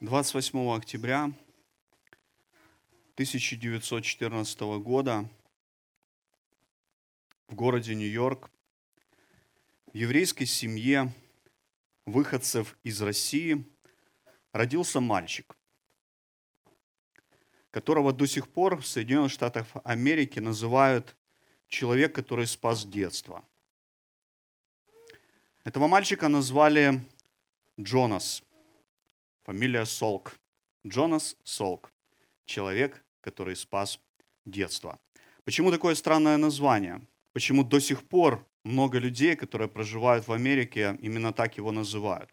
28 октября 1914 года в городе Нью-Йорк в еврейской семье выходцев из России родился мальчик, которого до сих пор в Соединенных Штатах Америки называют человек, который спас детство. Этого мальчика назвали Джонас – фамилия Солк. Джонас Солк. Человек, который спас детство. Почему такое странное название? Почему до сих пор много людей, которые проживают в Америке, именно так его называют?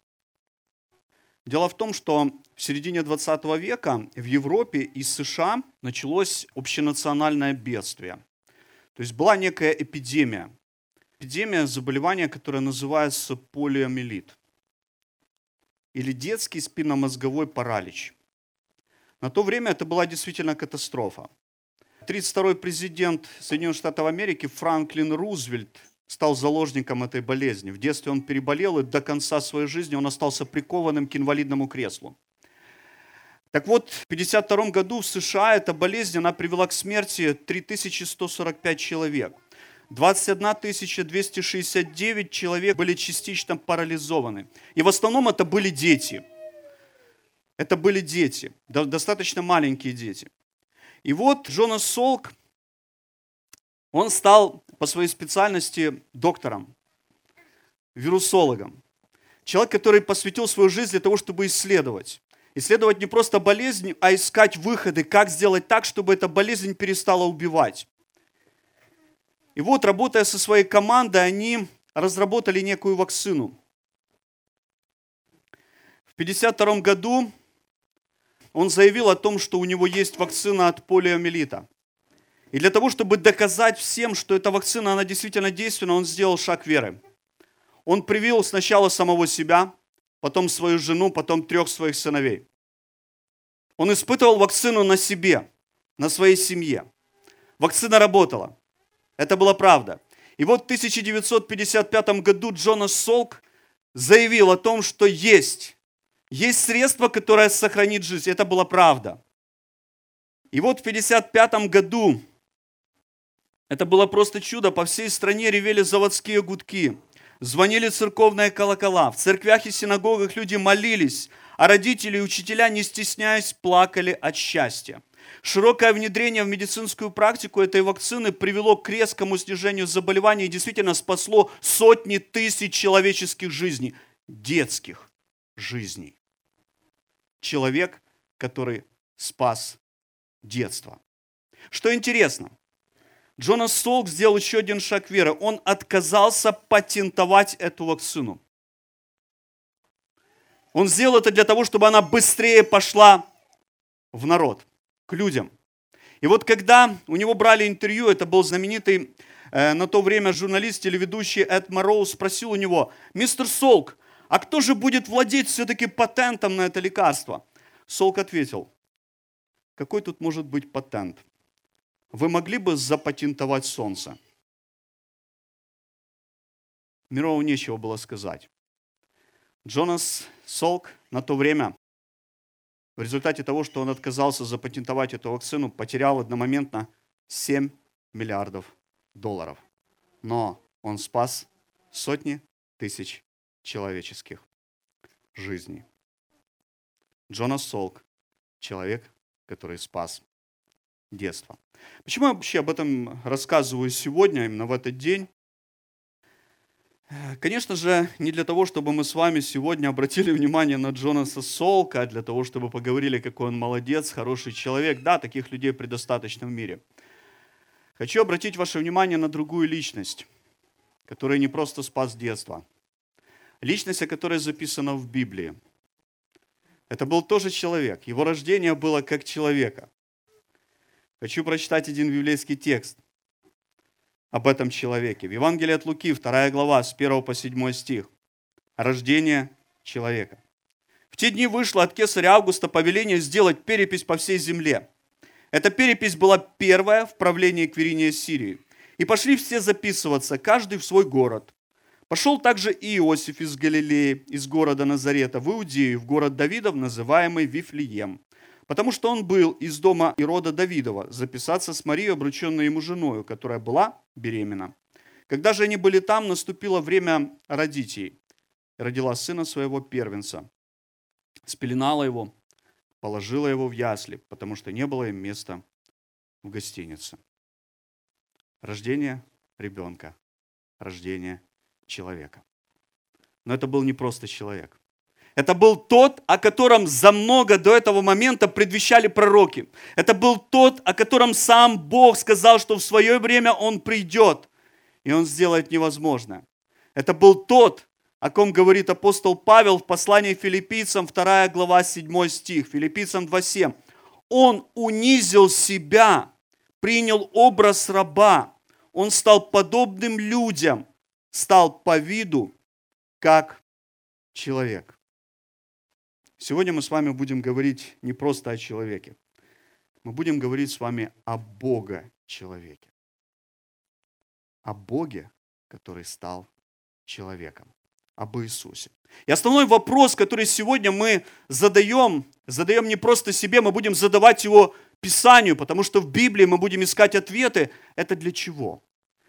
Дело в том, что в середине 20 века в Европе и США началось общенациональное бедствие. То есть была некая эпидемия. Эпидемия заболевания, которое называется полиомиелит или детский спинномозговой паралич. На то время это была действительно катастрофа. 32-й президент Соединенных Штатов Америки Франклин Рузвельт стал заложником этой болезни. В детстве он переболел, и до конца своей жизни он остался прикованным к инвалидному креслу. Так вот, в 1952 году в США эта болезнь она привела к смерти 3145 человек. 21 269 человек были частично парализованы. И в основном это были дети. Это были дети, достаточно маленькие дети. И вот Джонас Солк, он стал по своей специальности доктором, вирусологом. Человек, который посвятил свою жизнь для того, чтобы исследовать. Исследовать не просто болезни, а искать выходы, как сделать так, чтобы эта болезнь перестала убивать. И вот, работая со своей командой, они разработали некую вакцину. В 1952 году он заявил о том, что у него есть вакцина от полиомиелита. И для того, чтобы доказать всем, что эта вакцина, она действительно действенна, он сделал шаг веры. Он привил сначала самого себя, потом свою жену, потом трех своих сыновей. Он испытывал вакцину на себе, на своей семье. Вакцина работала. Это была правда. И вот в 1955 году Джонас Солк заявил о том, что есть. Есть средство, которое сохранит жизнь. Это была правда. И вот в 1955 году это было просто чудо. По всей стране ревели заводские гудки. Звонили церковные колокола. В церквях и синагогах люди молились, а родители и учителя, не стесняясь, плакали от счастья. Широкое внедрение в медицинскую практику этой вакцины привело к резкому снижению заболеваний и действительно спасло сотни тысяч человеческих жизней, детских жизней. Человек, который спас детство. Что интересно, Джонас Солк сделал еще один шаг веры. Он отказался патентовать эту вакцину. Он сделал это для того, чтобы она быстрее пошла в народ к людям. И вот когда у него брали интервью, это был знаменитый э, на то время журналист, телеведущий Эд Морроу, спросил у него, мистер Солк, а кто же будет владеть все-таки патентом на это лекарство? Солк ответил, какой тут может быть патент? Вы могли бы запатентовать солнце? Мирову нечего было сказать. Джонас Солк на то время в результате того, что он отказался запатентовать эту вакцину, потерял одномоментно 7 миллиардов долларов. Но он спас сотни тысяч человеческих жизней. Джонас Солк, человек, который спас детство. Почему я вообще об этом рассказываю сегодня, именно в этот день? Конечно же, не для того, чтобы мы с вами сегодня обратили внимание на Джонаса Солка, а для того, чтобы поговорили, какой он молодец, хороший человек. Да, таких людей предостаточно в мире. Хочу обратить ваше внимание на другую личность, которая не просто спас детство. Личность, о которой записана в Библии. Это был тоже человек. Его рождение было как человека. Хочу прочитать один библейский текст об этом человеке. В Евангелии от Луки, 2 глава, с 1 по 7 стих. Рождение человека. В те дни вышло от кесаря Августа повеление сделать перепись по всей земле. Эта перепись была первая в правлении Квериния Сирии. И пошли все записываться, каждый в свой город. Пошел также и Иосиф из Галилеи, из города Назарета, в Иудею, в город Давидов, называемый Вифлеем, потому что он был из дома Ирода Давидова, записаться с Марией, обрученной ему женою, которая была беременна. Когда же они были там, наступило время родить ей. Родила сына своего первенца, спеленала его, положила его в ясли, потому что не было им места в гостинице. Рождение ребенка, рождение человека. Но это был не просто человек. Это был тот, о котором за много до этого момента предвещали пророки. Это был тот, о котором сам Бог сказал, что в свое время Он придет, и Он сделает невозможное. Это был тот, о ком говорит апостол Павел в послании филиппийцам, 2 глава, 7 стих, филиппийцам 2.7. Он унизил себя, принял образ раба, он стал подобным людям, стал по виду как человек. Сегодня мы с вами будем говорить не просто о человеке. Мы будем говорить с вами о Бога-человеке. О Боге, который стал человеком. Об Иисусе. И основной вопрос, который сегодня мы задаем, задаем не просто себе, мы будем задавать его Писанию, потому что в Библии мы будем искать ответы. Это для чего?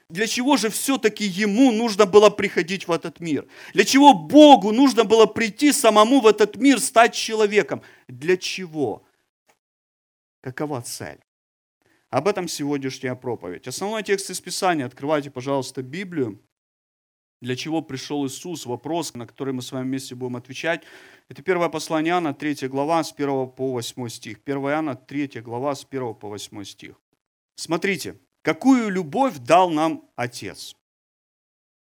Для чего же все-таки ему нужно было приходить в этот мир? Для чего Богу нужно было прийти самому в этот мир, стать человеком? Для чего? Какова цель? Об этом сегодняшняя проповедь. Основной текст из Писания. Открывайте, пожалуйста, Библию. Для чего пришел Иисус? Вопрос, на который мы с вами вместе будем отвечать. Это 1 послание Иоанна, 3 глава, с 1 по 8 стих. 1 Иоанна, 3 глава, с 1 по 8 стих. Смотрите, Какую любовь дал нам Отец,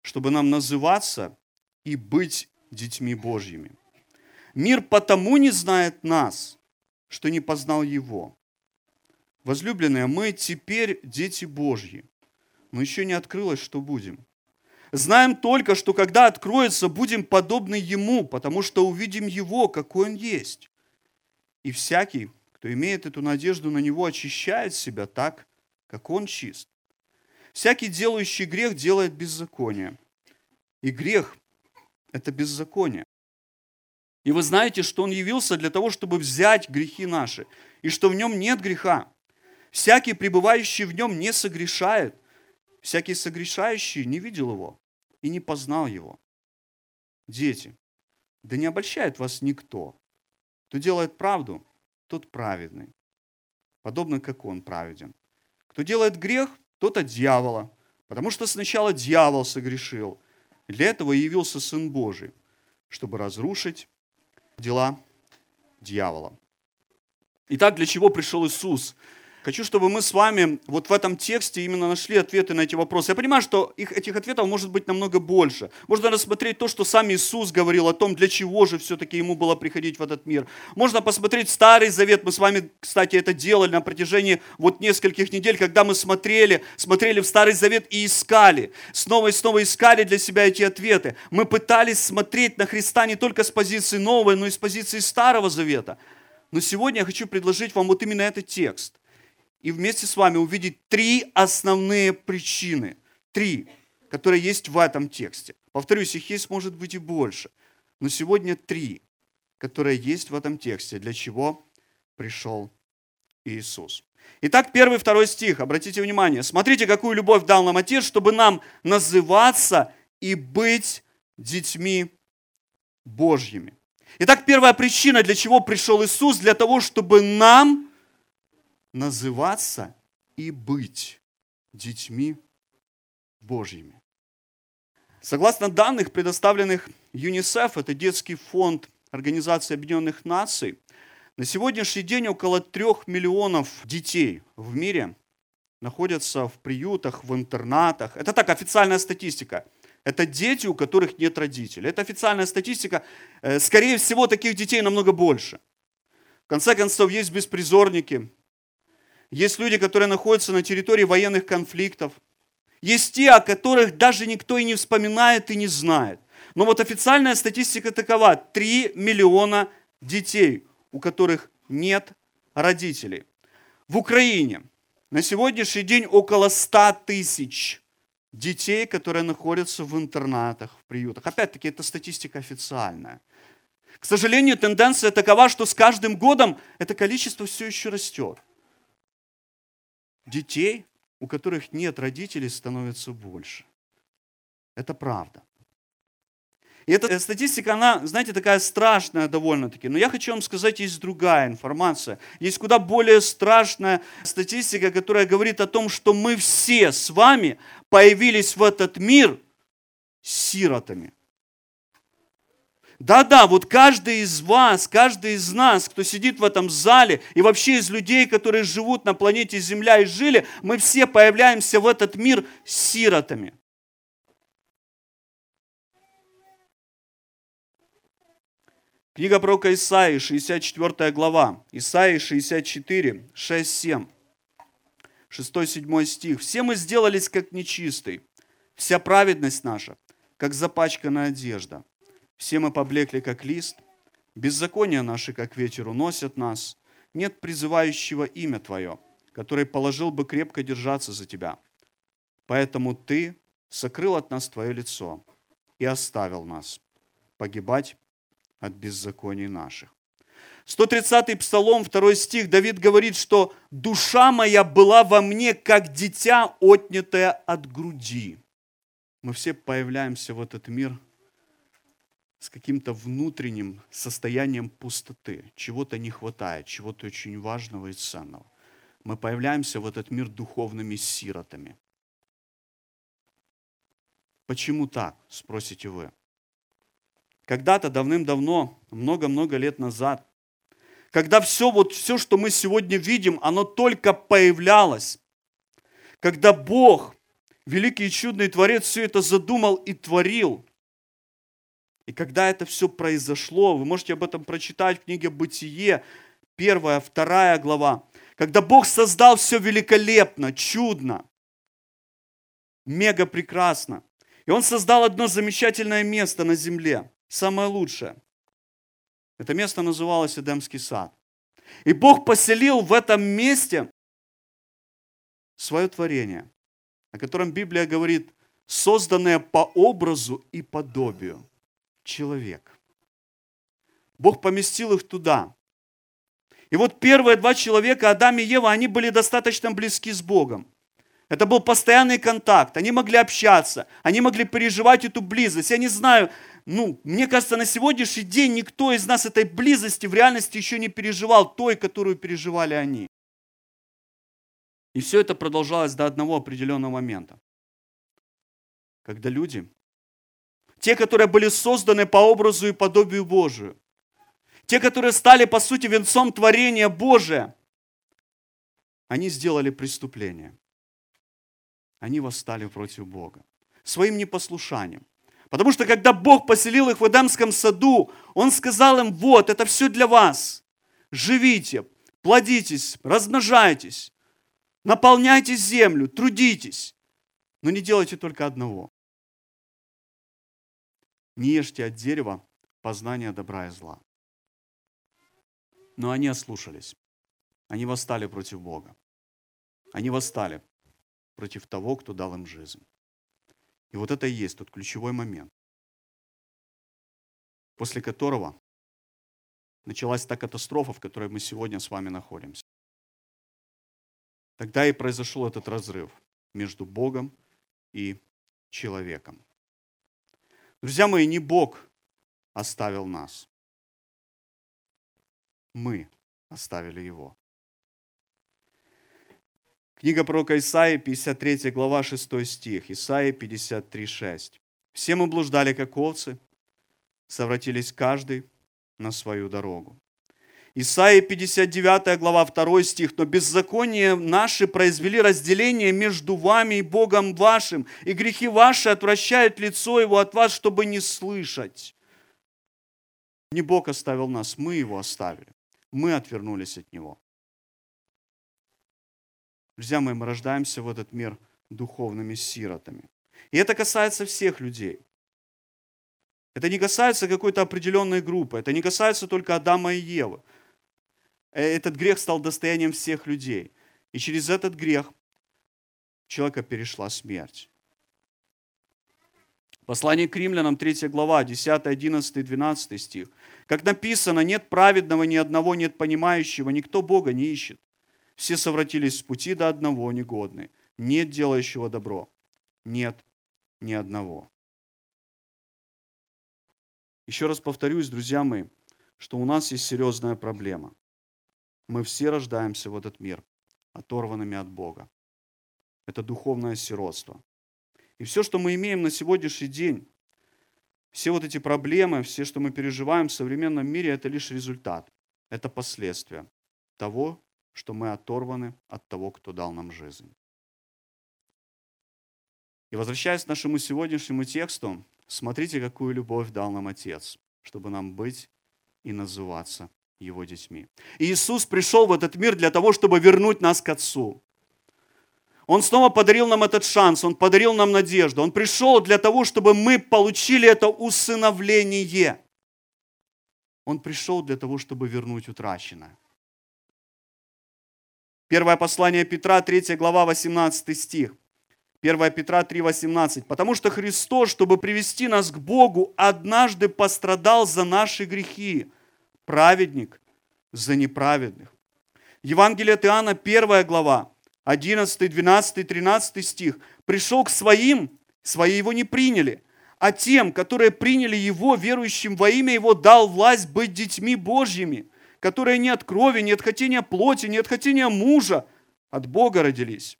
чтобы нам называться и быть детьми Божьими? Мир потому не знает нас, что не познал Его. Возлюбленные, мы теперь дети Божьи, но еще не открылось, что будем. Знаем только, что когда откроется, будем подобны Ему, потому что увидим Его, какой Он есть. И всякий, кто имеет эту надежду на Него, очищает себя так, как он чист. Всякий делающий грех делает беззаконие. И грех – это беззаконие. И вы знаете, что Он явился для того, чтобы взять грехи наши, и что в нем нет греха. Всякий, пребывающий в нем, не согрешает. Всякий согрешающий не видел его и не познал его. Дети, да не обольщает вас никто. Кто делает правду, тот праведный, подобно как он праведен. Кто делает грех, тот от дьявола, потому что сначала дьявол согрешил. Для этого явился Сын Божий, чтобы разрушить дела дьявола. Итак, для чего пришел Иисус? Хочу, чтобы мы с вами вот в этом тексте именно нашли ответы на эти вопросы. Я понимаю, что их, этих ответов может быть намного больше. Можно рассмотреть то, что сам Иисус говорил о том, для чего же все-таки ему было приходить в этот мир. Можно посмотреть Старый Завет. Мы с вами, кстати, это делали на протяжении вот нескольких недель, когда мы смотрели, смотрели в Старый Завет и искали. Снова и снова искали для себя эти ответы. Мы пытались смотреть на Христа не только с позиции Нового, но и с позиции Старого Завета. Но сегодня я хочу предложить вам вот именно этот текст и вместе с вами увидеть три основные причины. Три, которые есть в этом тексте. Повторюсь, их есть, может быть, и больше. Но сегодня три, которые есть в этом тексте, для чего пришел Иисус. Итак, первый, второй стих, обратите внимание. Смотрите, какую любовь дал нам Отец, чтобы нам называться и быть детьми Божьими. Итак, первая причина, для чего пришел Иисус, для того, чтобы нам называться и быть детьми Божьими. Согласно данных, предоставленных ЮНИСЕФ, это детский фонд Организации Объединенных Наций, на сегодняшний день около трех миллионов детей в мире находятся в приютах, в интернатах. Это так, официальная статистика. Это дети, у которых нет родителей. Это официальная статистика. Э, скорее всего, таких детей намного больше. В конце концов, есть беспризорники, есть люди, которые находятся на территории военных конфликтов. Есть те, о которых даже никто и не вспоминает и не знает. Но вот официальная статистика такова. 3 миллиона детей, у которых нет родителей. В Украине на сегодняшний день около 100 тысяч детей, которые находятся в интернатах, в приютах. Опять-таки, это статистика официальная. К сожалению, тенденция такова, что с каждым годом это количество все еще растет. Детей, у которых нет родителей, становится больше. Это правда. И эта статистика, она, знаете, такая страшная довольно-таки. Но я хочу вам сказать, есть другая информация. Есть куда более страшная статистика, которая говорит о том, что мы все с вами появились в этот мир сиротами. Да-да, вот каждый из вас, каждый из нас, кто сидит в этом зале, и вообще из людей, которые живут на планете Земля и жили, мы все появляемся в этот мир сиротами. Книга пророка Исаии, 64 глава. Исаии 64, 6, 7. 6-7 стих. «Все мы сделались как нечистый, вся праведность наша, как запачканная одежда. Все мы поблекли, как лист, беззакония наши, как ветер, уносят нас. Нет призывающего имя Твое, который положил бы крепко держаться за Тебя. Поэтому Ты сокрыл от нас Твое лицо и оставил нас погибать от беззаконий наших. 130-й Псалом, 2 стих, Давид говорит, что «душа моя была во мне, как дитя, отнятое от груди». Мы все появляемся в этот мир с каким-то внутренним состоянием пустоты. Чего-то не хватает, чего-то очень важного и ценного. Мы появляемся в этот мир духовными сиротами. Почему так, спросите вы? Когда-то давным-давно, много-много лет назад, когда все, вот все, что мы сегодня видим, оно только появлялось, когда Бог, великий и чудный Творец, все это задумал и творил, и когда это все произошло, вы можете об этом прочитать в книге «Бытие», первая, вторая глава, когда Бог создал все великолепно, чудно, мега прекрасно. И Он создал одно замечательное место на земле самое лучшее. Это место называлось Эдемский сад. И Бог поселил в этом месте свое творение, о котором Библия говорит, созданное по образу и подобию человек. Бог поместил их туда. И вот первые два человека, Адам и Ева, они были достаточно близки с Богом. Это был постоянный контакт. Они могли общаться, они могли переживать эту близость. Я не знаю, ну, мне кажется, на сегодняшний день никто из нас этой близости в реальности еще не переживал, той, которую переживали они. И все это продолжалось до одного определенного момента. Когда люди, те, которые были созданы по образу и подобию Божию, те, которые стали, по сути, венцом творения Божия, они сделали преступление. Они восстали против Бога. Своим непослушанием. Потому что когда Бог поселил их в Эдемском саду, Он сказал им, вот, это все для вас. Живите, плодитесь, размножайтесь, наполняйте землю, трудитесь. Но не делайте только одного. Не ешьте от дерева познания добра и зла. Но они ослушались. Они восстали против Бога. Они восстали против того, кто дал им жизнь. И вот это и есть тот ключевой момент, после которого началась та катастрофа, в которой мы сегодня с вами находимся. Тогда и произошел этот разрыв между Богом и человеком. Друзья мои, не Бог оставил нас. Мы оставили Его. Книга пророка Исаии, 53 глава, 6 стих. Исаии 53, 6. «Все мы блуждали, как овцы, совратились каждый на свою дорогу». Исаия 59 глава 2 стих. «Но беззаконие наши произвели разделение между вами и Богом вашим, и грехи ваши отвращают лицо его от вас, чтобы не слышать». Не Бог оставил нас, мы его оставили. Мы отвернулись от него. Друзья мои, мы рождаемся в этот мир духовными сиротами. И это касается всех людей. Это не касается какой-то определенной группы. Это не касается только Адама и Евы. Э, этот грех стал достоянием всех людей. И через этот грех человека перешла смерть. Послание к римлянам, 3 глава, 10, 11, 12 стих. Как написано, нет праведного ни одного, нет понимающего, никто Бога не ищет. Все совратились с пути до одного негодны. Нет делающего добро. Нет ни одного. Еще раз повторюсь, друзья мои, что у нас есть серьезная проблема. Мы все рождаемся в этот мир, оторванными от Бога. Это духовное сиротство. И все, что мы имеем на сегодняшний день, все вот эти проблемы, все, что мы переживаем в современном мире, это лишь результат, это последствия того, что мы оторваны от того, кто дал нам жизнь. И возвращаясь к нашему сегодняшнему тексту, смотрите, какую любовь дал нам Отец, чтобы нам быть и называться Его детьми. И Иисус пришел в этот мир для того, чтобы вернуть нас к Отцу. Он снова подарил нам этот шанс, Он подарил нам надежду. Он пришел для того, чтобы мы получили это усыновление. Он пришел для того, чтобы вернуть утраченное. Первое послание Петра, 3 глава, 18 стих. 1 Петра 3,18. «Потому что Христос, чтобы привести нас к Богу, однажды пострадал за наши грехи, праведник за неправедных». Евангелие от Иоанна, 1 глава, 11, 12, 13 стих. «Пришел к своим, свои его не приняли, а тем, которые приняли его, верующим во имя его, дал власть быть детьми Божьими, которые не от крови, не от хотения плоти, не от хотения мужа, от Бога родились».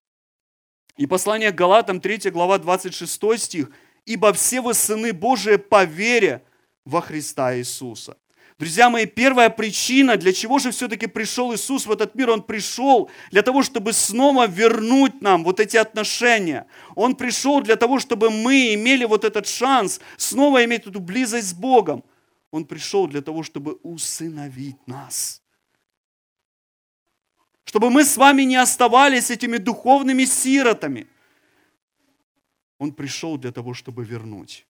И послание к Галатам, 3 глава, 26 стих. «Ибо все вы сыны Божии по вере во Христа Иисуса». Друзья мои, первая причина, для чего же все-таки пришел Иисус в этот мир, Он пришел для того, чтобы снова вернуть нам вот эти отношения. Он пришел для того, чтобы мы имели вот этот шанс снова иметь эту близость с Богом. Он пришел для того, чтобы усыновить нас. Чтобы мы с вами не оставались этими духовными сиротами. Он пришел для того, чтобы вернуть.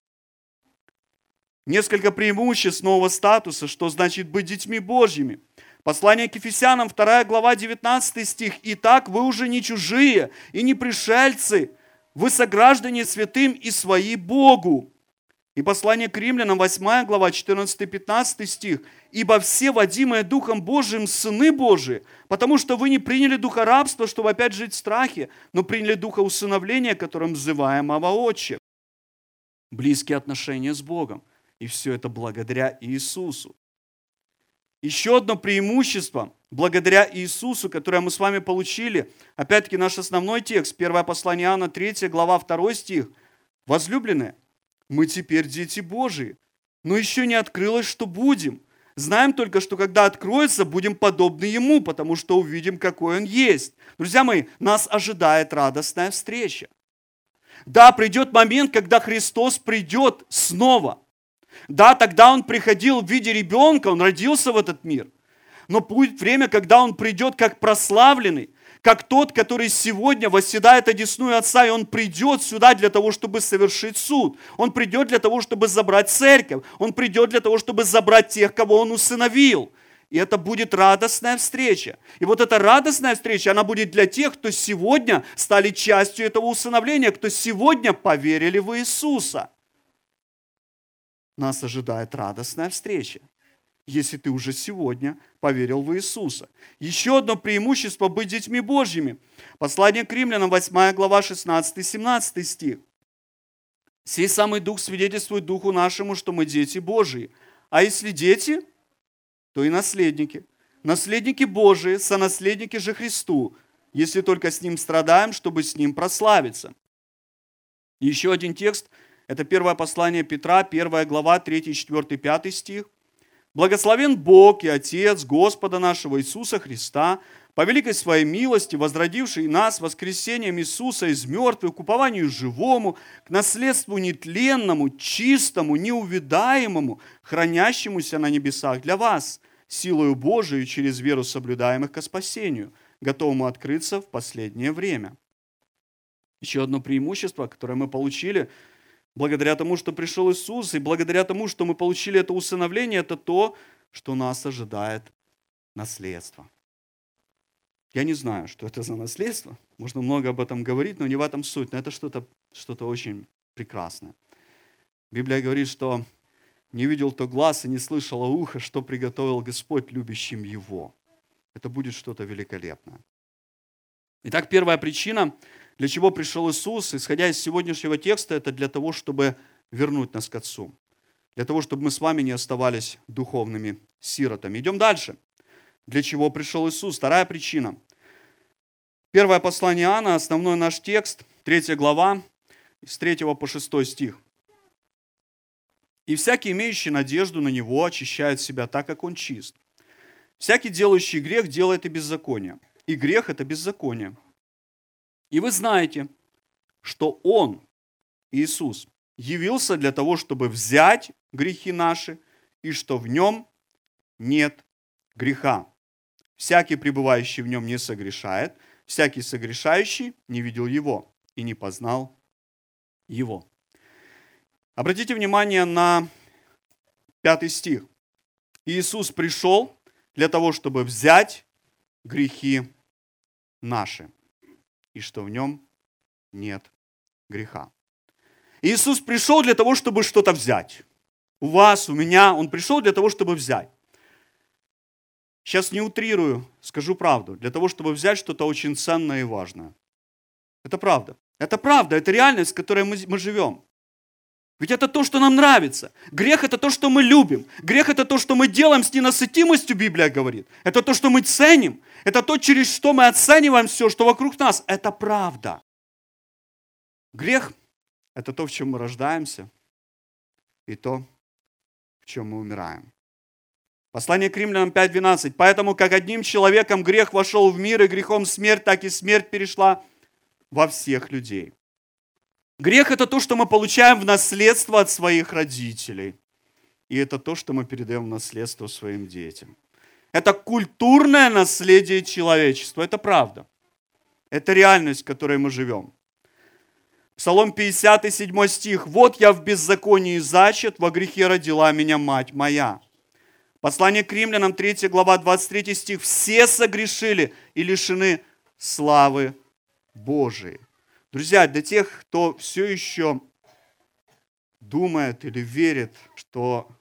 Несколько преимуществ нового статуса, что значит быть детьми Божьими. Послание к Ефесянам, 2 глава, 19 стих. «Итак, вы уже не чужие и не пришельцы, вы сограждане святым и свои Богу». И послание к римлянам, 8 глава, 14-15 стих. «Ибо все водимые Духом Божиим сыны Божии, потому что вы не приняли духа рабства, чтобы опять жить в страхе, но приняли духа усыновления, которым взываем Ава Отче». Близкие отношения с Богом – и все это благодаря Иисусу. Еще одно преимущество благодаря Иисусу, которое мы с вами получили, опять-таки наш основной текст, 1 послание Иоанна, 3 глава, 2 стих. Возлюбленные, мы теперь дети Божии, но еще не открылось, что будем. Знаем только, что когда откроется, будем подобны Ему, потому что увидим, какой Он есть. Друзья мои, нас ожидает радостная встреча. Да, придет момент, когда Христос придет снова – да, тогда он приходил в виде ребенка, он родился в этот мир. Но будет время, когда он придет как прославленный, как тот, который сегодня восседает одесную Отца, и он придет сюда для того, чтобы совершить суд. Он придет для того, чтобы забрать церковь. Он придет для того, чтобы забрать тех, кого он усыновил. И это будет радостная встреча. И вот эта радостная встреча, она будет для тех, кто сегодня стали частью этого усыновления, кто сегодня поверили в Иисуса нас ожидает радостная встреча, если ты уже сегодня поверил в Иисуса. Еще одно преимущество быть детьми Божьими. Послание к римлянам, 8 глава, 16-17 стих. «Сей самый Дух свидетельствует Духу нашему, что мы дети Божии. А если дети, то и наследники. Наследники Божии, сонаследники же Христу, если только с Ним страдаем, чтобы с Ним прославиться». Еще один текст – это первое послание Петра, первая глава, 3, 4, 5 стих. «Благословен Бог и Отец Господа нашего Иисуса Христа, по великой своей милости, возродивший нас воскресением Иисуса из мертвых к упованию живому, к наследству нетленному, чистому, неувидаемому, хранящемуся на небесах для вас, силою Божию через веру соблюдаемых ко спасению, готовому открыться в последнее время». Еще одно преимущество, которое мы получили – благодаря тому, что пришел Иисус, и благодаря тому, что мы получили это усыновление, это то, что нас ожидает наследство. Я не знаю, что это за наследство. Можно много об этом говорить, но не в этом суть. Но это что-то что очень прекрасное. Библия говорит, что не видел то глаз и не слышало ухо, что приготовил Господь любящим Его. Это будет что-то великолепное. Итак, первая причина, для чего пришел Иисус, исходя из сегодняшнего текста, это для того, чтобы вернуть нас к Отцу. Для того, чтобы мы с вами не оставались духовными сиротами. Идем дальше. Для чего пришел Иисус? Вторая причина. Первое послание Иоанна, основной наш текст, третья глава, с 3 по 6 стих. «И всякий, имеющий надежду на Него, очищает себя так, как Он чист. Всякий, делающий грех, делает и беззаконие. И грех – это беззаконие. И вы знаете, что Он, Иисус, явился для того, чтобы взять грехи наши, и что в Нем нет греха. Всякий, пребывающий в Нем, не согрешает, всякий согрешающий не видел Его и не познал Его. Обратите внимание на пятый стих. Иисус пришел для того, чтобы взять грехи наши, и что в нем нет греха. Иисус пришел для того, чтобы что-то взять. У вас, у меня, Он пришел для того, чтобы взять. Сейчас не утрирую, скажу правду. Для того, чтобы взять что-то очень ценное и важное. Это правда. Это правда, это реальность, в которой мы, мы живем. Ведь это то, что нам нравится. Грех – это то, что мы любим. Грех – это то, что мы делаем с ненасытимостью, Библия говорит. Это то, что мы ценим. Это то, через что мы оцениваем все, что вокруг нас. Это правда. Грех – это то, в чем мы рождаемся, и то, в чем мы умираем. Послание к римлянам 5.12. «Поэтому, как одним человеком грех вошел в мир, и грехом смерть, так и смерть перешла во всех людей». Грех – это то, что мы получаем в наследство от своих родителей. И это то, что мы передаем в наследство своим детям. Это культурное наследие человечества. Это правда. Это реальность, в которой мы живем. Псалом 57 стих. «Вот я в беззаконии зачат, во грехе родила меня мать моя». Послание к римлянам 3 глава 23 стих. «Все согрешили и лишены славы Божией». Друзья, для тех, кто все еще думает или верит, что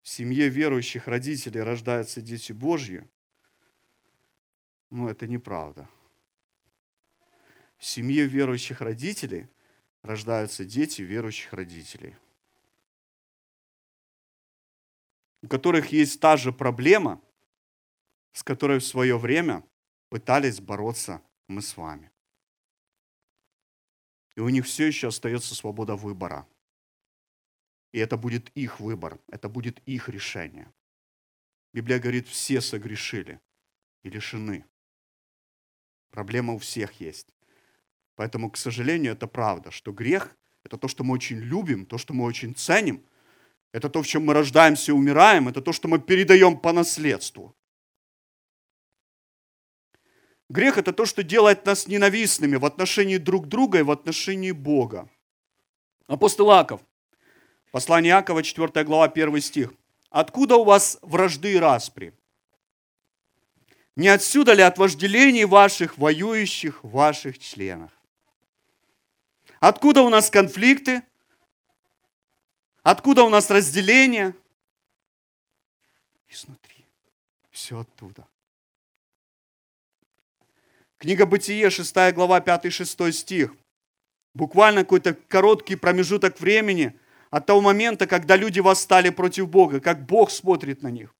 в семье верующих родителей рождаются дети Божьи, ну это неправда. В семье верующих родителей рождаются дети верующих родителей, у которых есть та же проблема, с которой в свое время пытались бороться мы с вами. И у них все еще остается свобода выбора. И это будет их выбор, это будет их решение. Библия говорит, все согрешили и лишены. Проблема у всех есть. Поэтому, к сожалению, это правда, что грех – это то, что мы очень любим, то, что мы очень ценим, это то, в чем мы рождаемся и умираем, это то, что мы передаем по наследству. Грех – это то, что делает нас ненавистными в отношении друг друга и в отношении Бога. Апостол Аков, послание Иакова, 4 глава, 1 стих. «Откуда у вас вражды и распри? Не отсюда ли от вожделений ваших, воюющих в ваших членах? Откуда у нас конфликты? Откуда у нас разделение? Изнутри. Все оттуда. Книга Бытие, 6 глава, 5-6 стих. Буквально какой-то короткий промежуток времени от того момента, когда люди восстали против Бога, как Бог смотрит на них.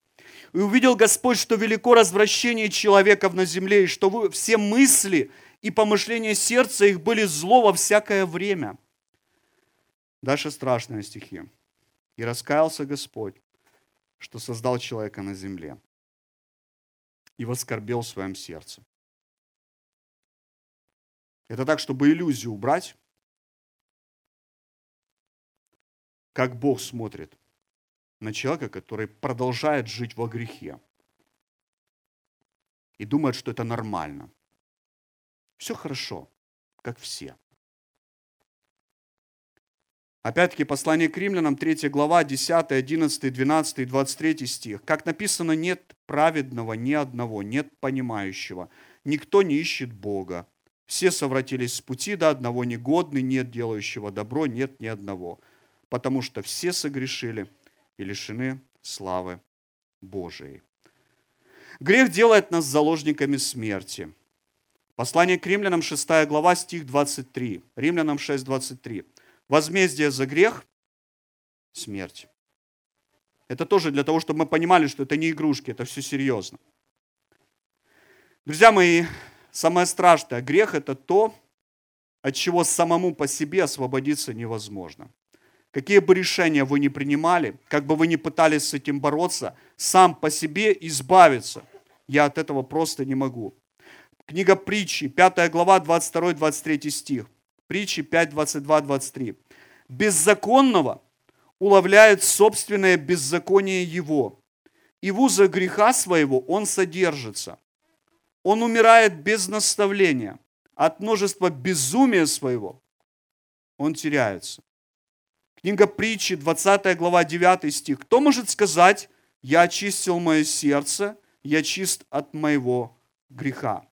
И увидел Господь, что велико развращение человеков на земле, и что все мысли и помышления сердца их были зло во всякое время. Дальше страшные стихи. И раскаялся Господь, что создал человека на земле, и воскорбел в своем сердце. Это так, чтобы иллюзию убрать, как Бог смотрит на человека, который продолжает жить во грехе и думает, что это нормально. Все хорошо, как все. Опять-таки, послание к римлянам, 3 глава, 10, 11, 12, 23 стих. Как написано, нет праведного ни одного, нет понимающего. Никто не ищет Бога. Все совратились с пути, до одного негодный, нет делающего добро, нет ни одного. потому что все согрешили и лишены славы Божией. Грех делает нас заложниками смерти. Послание к римлянам, 6 глава, стих 23. Римлянам 6, 23. Возмездие за грех – смерть. Это тоже для того, чтобы мы понимали, что это не игрушки, это все серьезно. Друзья мои, самое страшное, грех – это то, от чего самому по себе освободиться невозможно. Какие бы решения вы ни принимали, как бы вы ни пытались с этим бороться, сам по себе избавиться, я от этого просто не могу. Книга притчи, 5 глава, 22-23 стих. Притчи 5, 22, 23. «Беззаконного уловляет собственное беззаконие его, и в узах греха своего он содержится. Он умирает без наставления, от множества безумия своего он теряется. Книга притчи, 20 глава, 9 стих. Кто может сказать, я очистил мое сердце, я чист от моего греха?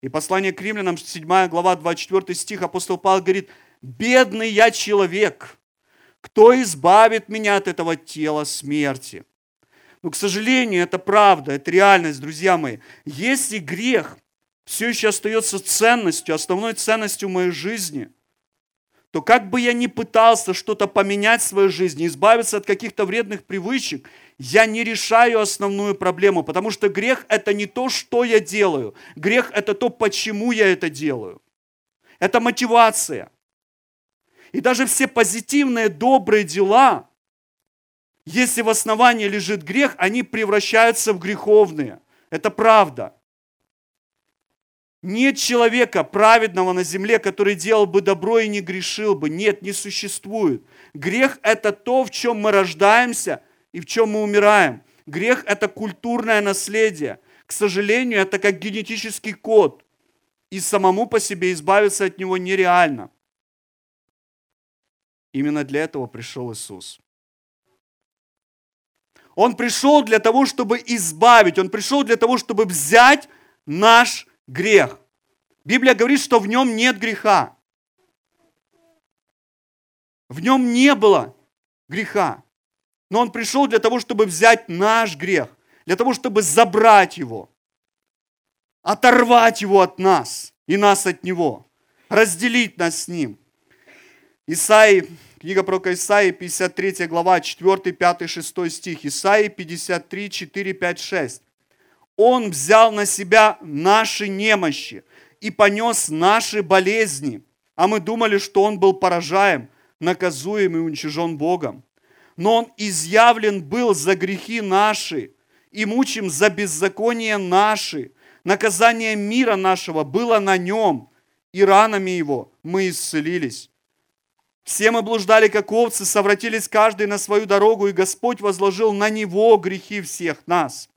И послание к римлянам, 7 глава, 24 стих, апостол Павел говорит, бедный я человек, кто избавит меня от этого тела смерти? Но, к сожалению, это правда, это реальность, друзья мои. Если грех все еще остается ценностью, основной ценностью моей жизни – то как бы я ни пытался что-то поменять в своей жизни, избавиться от каких-то вредных привычек, я не решаю основную проблему, потому что грех – это не то, что я делаю. Грех – это то, почему я это делаю. Это мотивация. И даже все позитивные, добрые дела, если в основании лежит грех, они превращаются в греховные. Это правда. Нет человека праведного на земле, который делал бы добро и не грешил бы. Нет, не существует. Грех – это то, в чем мы рождаемся и в чем мы умираем. Грех – это культурное наследие. К сожалению, это как генетический код. И самому по себе избавиться от него нереально. Именно для этого пришел Иисус. Он пришел для того, чтобы избавить. Он пришел для того, чтобы взять наш грех. Библия говорит, что в нем нет греха. В нем не было греха. Но он пришел для того, чтобы взять наш грех, для того, чтобы забрать его, оторвать его от нас и нас от него, разделить нас с ним. Исаи, книга про Исаии, 53 глава, 4, 5, 6 стих. Исаии 53, 4, 5, 6. Он взял на себя наши немощи и понес наши болезни, а мы думали, что Он был поражаем, наказуем и уничижен Богом. Но Он изъявлен был за грехи наши и мучим за беззаконие наши. Наказание мира нашего было на Нем, и ранами Его мы исцелились. Все мы блуждали, как овцы, совратились каждый на свою дорогу, и Господь возложил на Него грехи всех нас.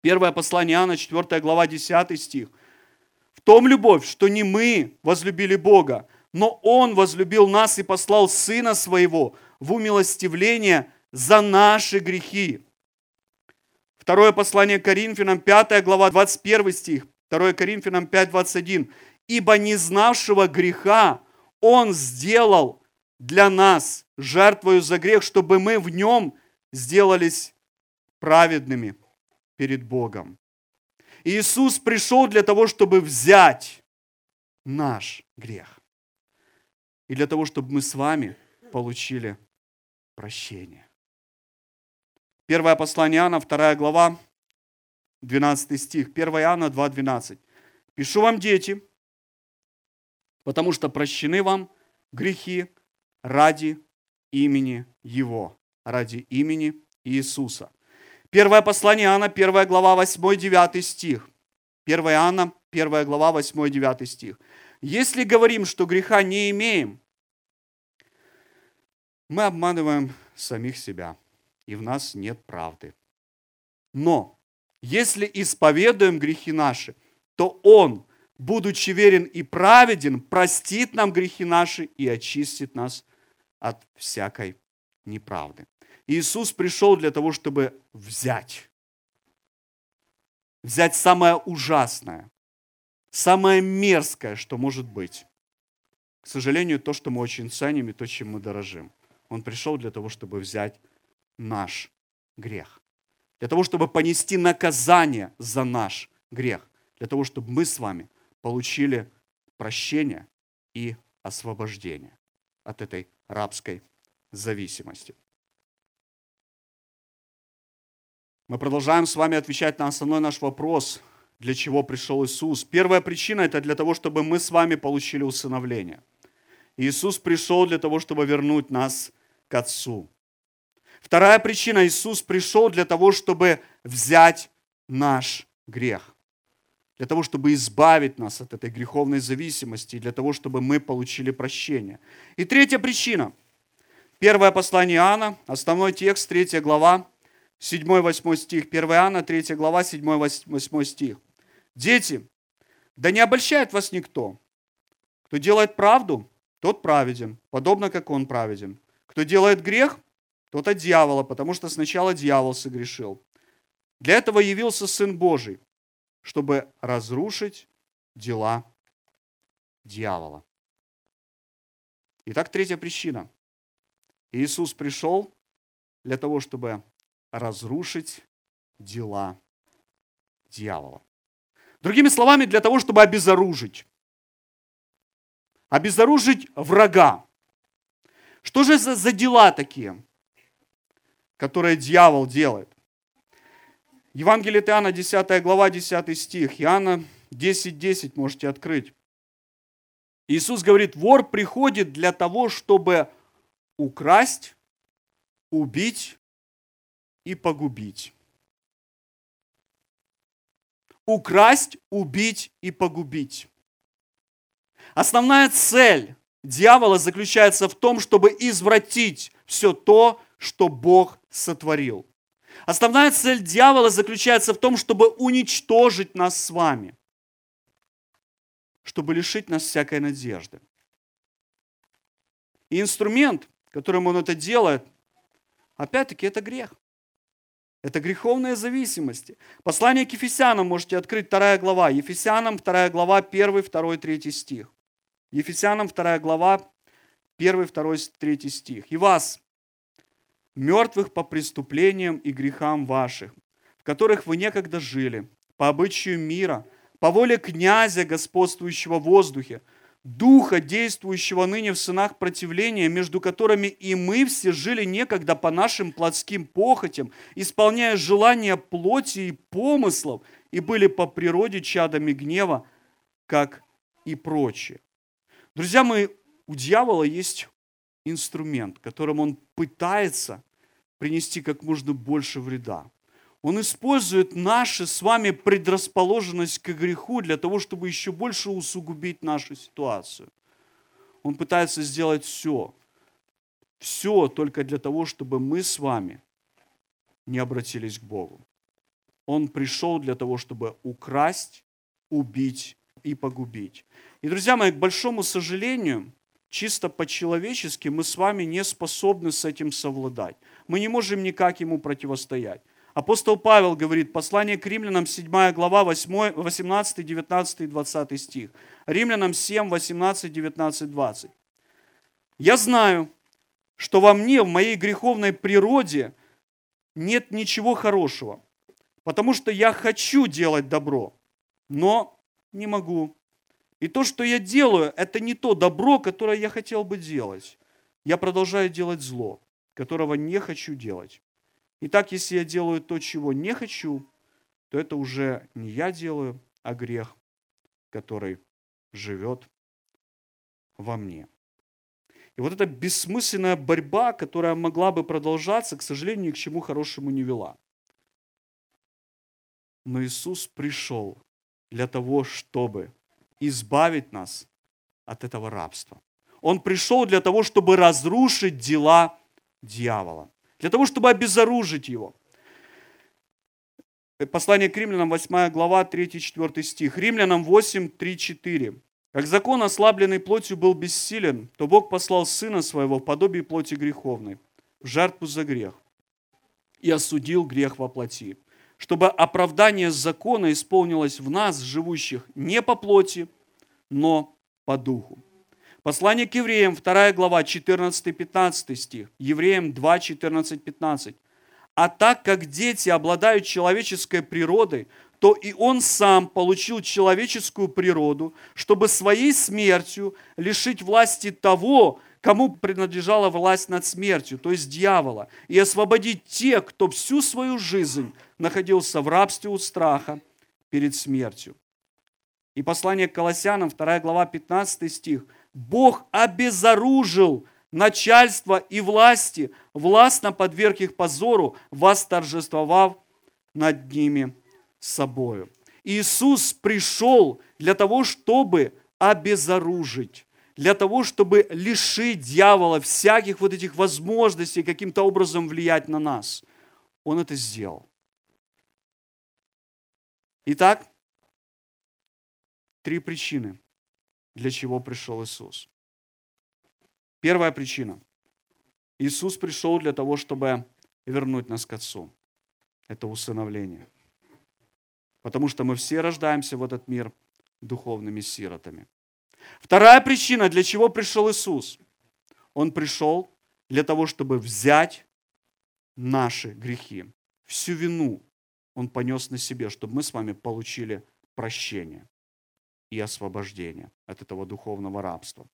Первое послание Иоанна, 4 глава, 10 стих. В том любовь, что не мы возлюбили Бога, но Он возлюбил нас и послал Сына Своего в умилостивление за наши грехи. Второе послание Коринфянам, 5 глава, 21 стих. 2 Коринфянам 5, 21. «Ибо не знавшего греха Он сделал для нас жертвою за грех, чтобы мы в нем сделались праведными» перед Богом. Иисус пришел для того, чтобы взять наш грех. И для того, чтобы мы с вами получили прощение. Первое послание Иоанна, 2 глава, 12 стих. 1 Иоанна 2, 12. «Пишу вам, дети, потому что прощены вам грехи ради имени Его, ради имени Иисуса. Первое послание Иоанна, 1 глава, 8-9 стих. 1 Иоанна, 1 глава, 8-9 стих. Если говорим, что греха не имеем, мы обманываем самих себя, и в нас нет правды. Но если исповедуем грехи наши, то Он, будучи верен и праведен, простит нам грехи наши и очистит нас от всякой неправды. Иисус пришел для того, чтобы взять. Взять самое ужасное, самое мерзкое, что может быть. К сожалению, то, что мы очень ценим и то, чем мы дорожим. Он пришел для того, чтобы взять наш грех. Для того, чтобы понести наказание за наш грех. Для того, чтобы мы с вами получили прощение и освобождение от этой рабской зависимости. Мы продолжаем с вами отвечать на основной наш вопрос, для чего пришел Иисус. Первая причина – это для того, чтобы мы с вами получили усыновление. Иисус пришел для того, чтобы вернуть нас к Отцу. Вторая причина – Иисус пришел для того, чтобы взять наш грех. Для того, чтобы избавить нас от этой греховной зависимости, для того, чтобы мы получили прощение. И третья причина. Первое послание Иоанна, основной текст, третья глава, 7-8 стих. 1 Иоанна, 3 глава, 7-8 стих. Дети, да не обольщает вас никто. Кто делает правду, тот праведен, подобно как он праведен. Кто делает грех, тот от дьявола, потому что сначала дьявол согрешил. Для этого явился Сын Божий, чтобы разрушить дела дьявола. Итак, третья причина. Иисус пришел для того, чтобы разрушить дела дьявола. Другими словами, для того, чтобы обезоружить. Обезоружить врага. Что же за, дела такие, которые дьявол делает? Евангелие от Иоанна, 10 глава, 10 стих. Иоанна 10, 10 можете открыть. Иисус говорит, вор приходит для того, чтобы украсть, убить и погубить. Украсть, убить и погубить. Основная цель дьявола заключается в том, чтобы извратить все то, что Бог сотворил. Основная цель дьявола заключается в том, чтобы уничтожить нас с вами, чтобы лишить нас всякой надежды. И инструмент, которым он это делает, опять-таки это грех. Это греховная зависимость. Послание к Ефесянам можете открыть, вторая глава. Ефесянам, вторая глава, 1, 2, 3 стих. Ефесянам, вторая глава, 1, 2, 3 стих. «И вас, мертвых по преступлениям и грехам ваших, в которых вы некогда жили, по обычаю мира, по воле князя, господствующего в воздухе, духа, действующего ныне в сынах противления, между которыми и мы все жили некогда по нашим плотским похотям, исполняя желания плоти и помыслов, и были по природе чадами гнева, как и прочие. Друзья мои, у дьявола есть инструмент, которым он пытается принести как можно больше вреда. Он использует нашу с вами предрасположенность к греху для того, чтобы еще больше усугубить нашу ситуацию. Он пытается сделать все. Все только для того, чтобы мы с вами не обратились к Богу. Он пришел для того, чтобы украсть, убить и погубить. И, друзья мои, к большому сожалению, чисто по-человечески мы с вами не способны с этим совладать. Мы не можем никак ему противостоять. Апостол Павел говорит, послание к римлянам, 7 глава, 8, 18, 19 и 20 стих. Римлянам 7, 18, 19, 20. «Я знаю, что во мне, в моей греховной природе, нет ничего хорошего, потому что я хочу делать добро, но не могу. И то, что я делаю, это не то добро, которое я хотел бы делать. Я продолжаю делать зло, которого не хочу делать. Итак, если я делаю то, чего не хочу, то это уже не я делаю, а грех, который живет во мне. И вот эта бессмысленная борьба, которая могла бы продолжаться, к сожалению, ни к чему хорошему не вела. Но Иисус пришел для того, чтобы избавить нас от этого рабства. Он пришел для того, чтобы разрушить дела дьявола для того, чтобы обезоружить его. Послание к римлянам, 8 глава, 3-4 стих. Римлянам 8, 3, 4. Как закон, ослабленный плотью, был бессилен, то Бог послал Сына Своего в подобие плоти греховной, в жертву за грех, и осудил грех во плоти, чтобы оправдание закона исполнилось в нас, живущих не по плоти, но по духу. Послание к евреям, 2 глава, 14-15 стих. Евреям 2, 14, 15. А так как дети обладают человеческой природой, то и он сам получил человеческую природу, чтобы своей смертью лишить власти того, кому принадлежала власть над смертью, то есть дьявола, и освободить тех, кто всю свою жизнь находился в рабстве у страха перед смертью. И послание к Колоссянам, 2 глава, 15 стих. «Бог обезоружил начальство и власти, властно подверг их позору, восторжествовав над ними собою. Иисус пришел для того, чтобы обезоружить, для того, чтобы лишить дьявола всяких вот этих возможностей каким-то образом влиять на нас. Он это сделал. Итак, три причины, для чего пришел Иисус. Первая причина. Иисус пришел для того, чтобы вернуть нас к Отцу. Это усыновление. Потому что мы все рождаемся в этот мир духовными сиротами. Вторая причина, для чего пришел Иисус. Он пришел для того, чтобы взять наши грехи, всю вину Он понес на себе, чтобы мы с вами получили прощение и освобождение от этого духовного рабства.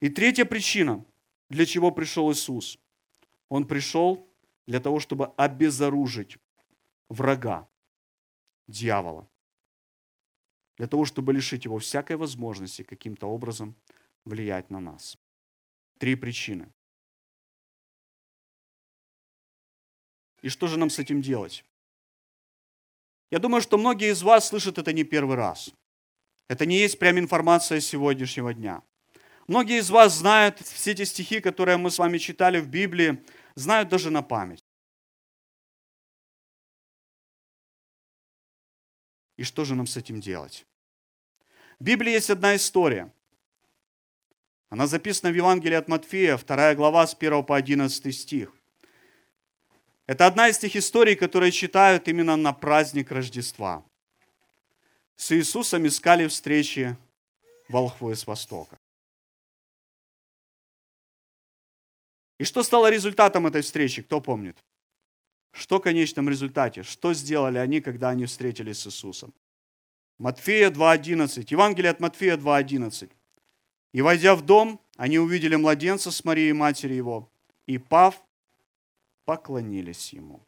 И третья причина, для чего пришел Иисус. Он пришел для того, чтобы обезоружить врага, дьявола. Для того, чтобы лишить его всякой возможности каким-то образом влиять на нас. Три причины. И что же нам с этим делать? Я думаю, что многие из вас слышат это не первый раз. Это не есть прям информация сегодняшнего дня. Многие из вас знают все эти стихи, которые мы с вами читали в Библии, знают даже на память. И что же нам с этим делать? В Библии есть одна история. Она записана в Евангелии от Матфея, 2 глава с 1 по 11 стих. Это одна из тех историй, которые читают именно на праздник Рождества. С Иисусом искали встречи волхвы с Востока. И что стало результатом этой встречи, кто помнит? Что в конечном результате? Что сделали они, когда они встретились с Иисусом? Матфея 2.11. Евангелие от Матфея 2.11. «И, войдя в дом, они увидели младенца с Марией, матери его, и, пав, поклонились ему».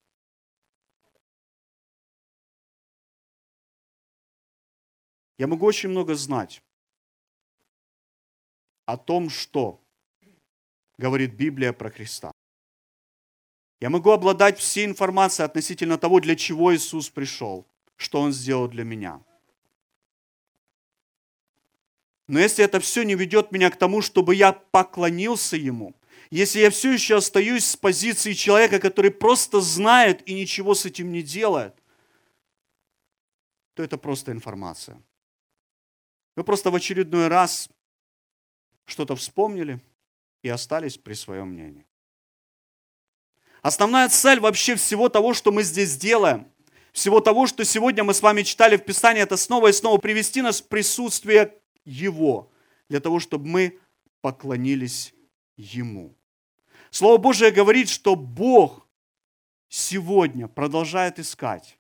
Я могу очень много знать о том, что говорит Библия про Христа. Я могу обладать всей информацией относительно того, для чего Иисус пришел, что Он сделал для меня. Но если это все не ведет меня к тому, чтобы я поклонился Ему, если я все еще остаюсь с позиции человека, который просто знает и ничего с этим не делает, то это просто информация. Вы просто в очередной раз что-то вспомнили, и остались при своем мнении. Основная цель вообще всего того, что мы здесь делаем, всего того, что сегодня мы с вами читали в Писании, это снова и снова привести нас в присутствие Его, для того, чтобы мы поклонились Ему. Слово Божие говорит, что Бог сегодня продолжает искать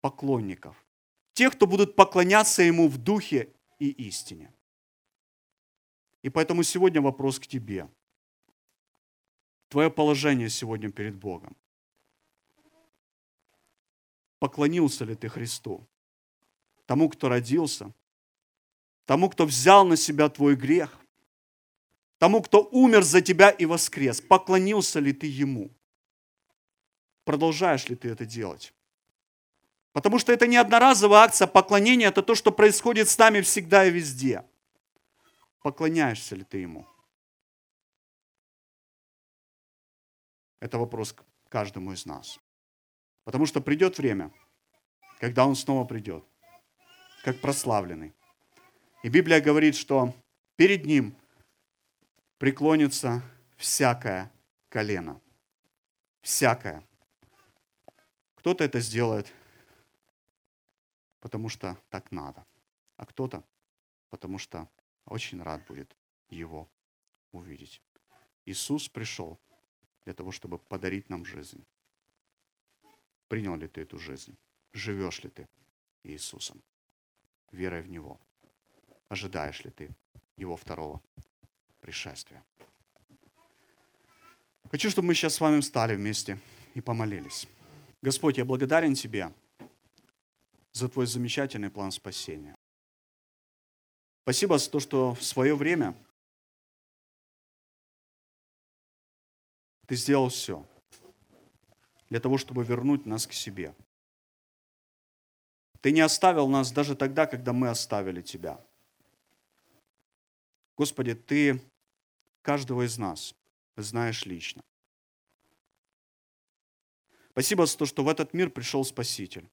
поклонников, тех, кто будут поклоняться Ему в духе и истине. И поэтому сегодня вопрос к тебе. Твое положение сегодня перед Богом. Поклонился ли ты Христу? Тому, кто родился? Тому, кто взял на себя твой грех? Тому, кто умер за тебя и воскрес? Поклонился ли ты Ему? Продолжаешь ли ты это делать? Потому что это не одноразовая акция поклонения, это то, что происходит с нами всегда и везде – Поклоняешься ли ты ему? Это вопрос к каждому из нас. Потому что придет время, когда он снова придет, как прославленный. И Библия говорит, что перед ним преклонится всякое колено. Всякое. Кто-то это сделает, потому что так надо. А кто-то, потому что очень рад будет его увидеть. Иисус пришел для того, чтобы подарить нам жизнь. Принял ли ты эту жизнь? Живешь ли ты Иисусом, верой в Него? Ожидаешь ли ты Его второго пришествия? Хочу, чтобы мы сейчас с вами встали вместе и помолились. Господь, я благодарен Тебе за Твой замечательный план спасения. Спасибо за то, что в свое время Ты сделал все для того, чтобы вернуть нас к себе. Ты не оставил нас даже тогда, когда мы оставили Тебя. Господи, Ты каждого из нас знаешь лично. Спасибо за то, что в этот мир пришел Спаситель.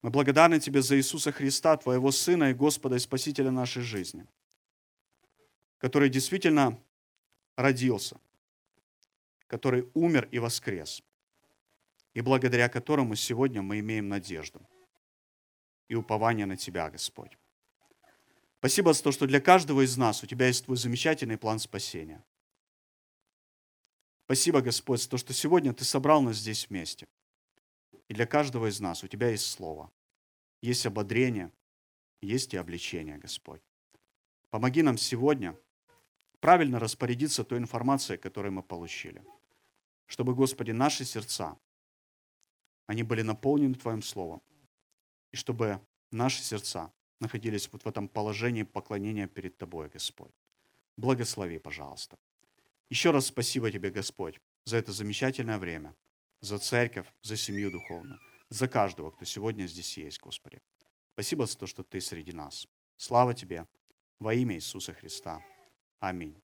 Мы благодарны Тебе за Иисуса Христа, Твоего Сына и Господа и Спасителя нашей жизни, который действительно родился, который умер и воскрес, и благодаря которому сегодня мы имеем надежду и упование на Тебя, Господь. Спасибо за то, что для каждого из нас у Тебя есть Твой замечательный план спасения. Спасибо, Господь, за то, что сегодня Ты собрал нас здесь вместе. И для каждого из нас у Тебя есть Слово, есть ободрение, есть и обличение, Господь. Помоги нам сегодня правильно распорядиться той информацией, которую мы получили. Чтобы, Господи, наши сердца, они были наполнены Твоим Словом. И чтобы наши сердца находились вот в этом положении поклонения перед Тобой, Господь. Благослови, пожалуйста. Еще раз спасибо Тебе, Господь, за это замечательное время, за церковь, за семью духовную, за каждого, кто сегодня здесь есть, Господи. Спасибо за то, что Ты среди нас. Слава Тебе во имя Иисуса Христа. Аминь.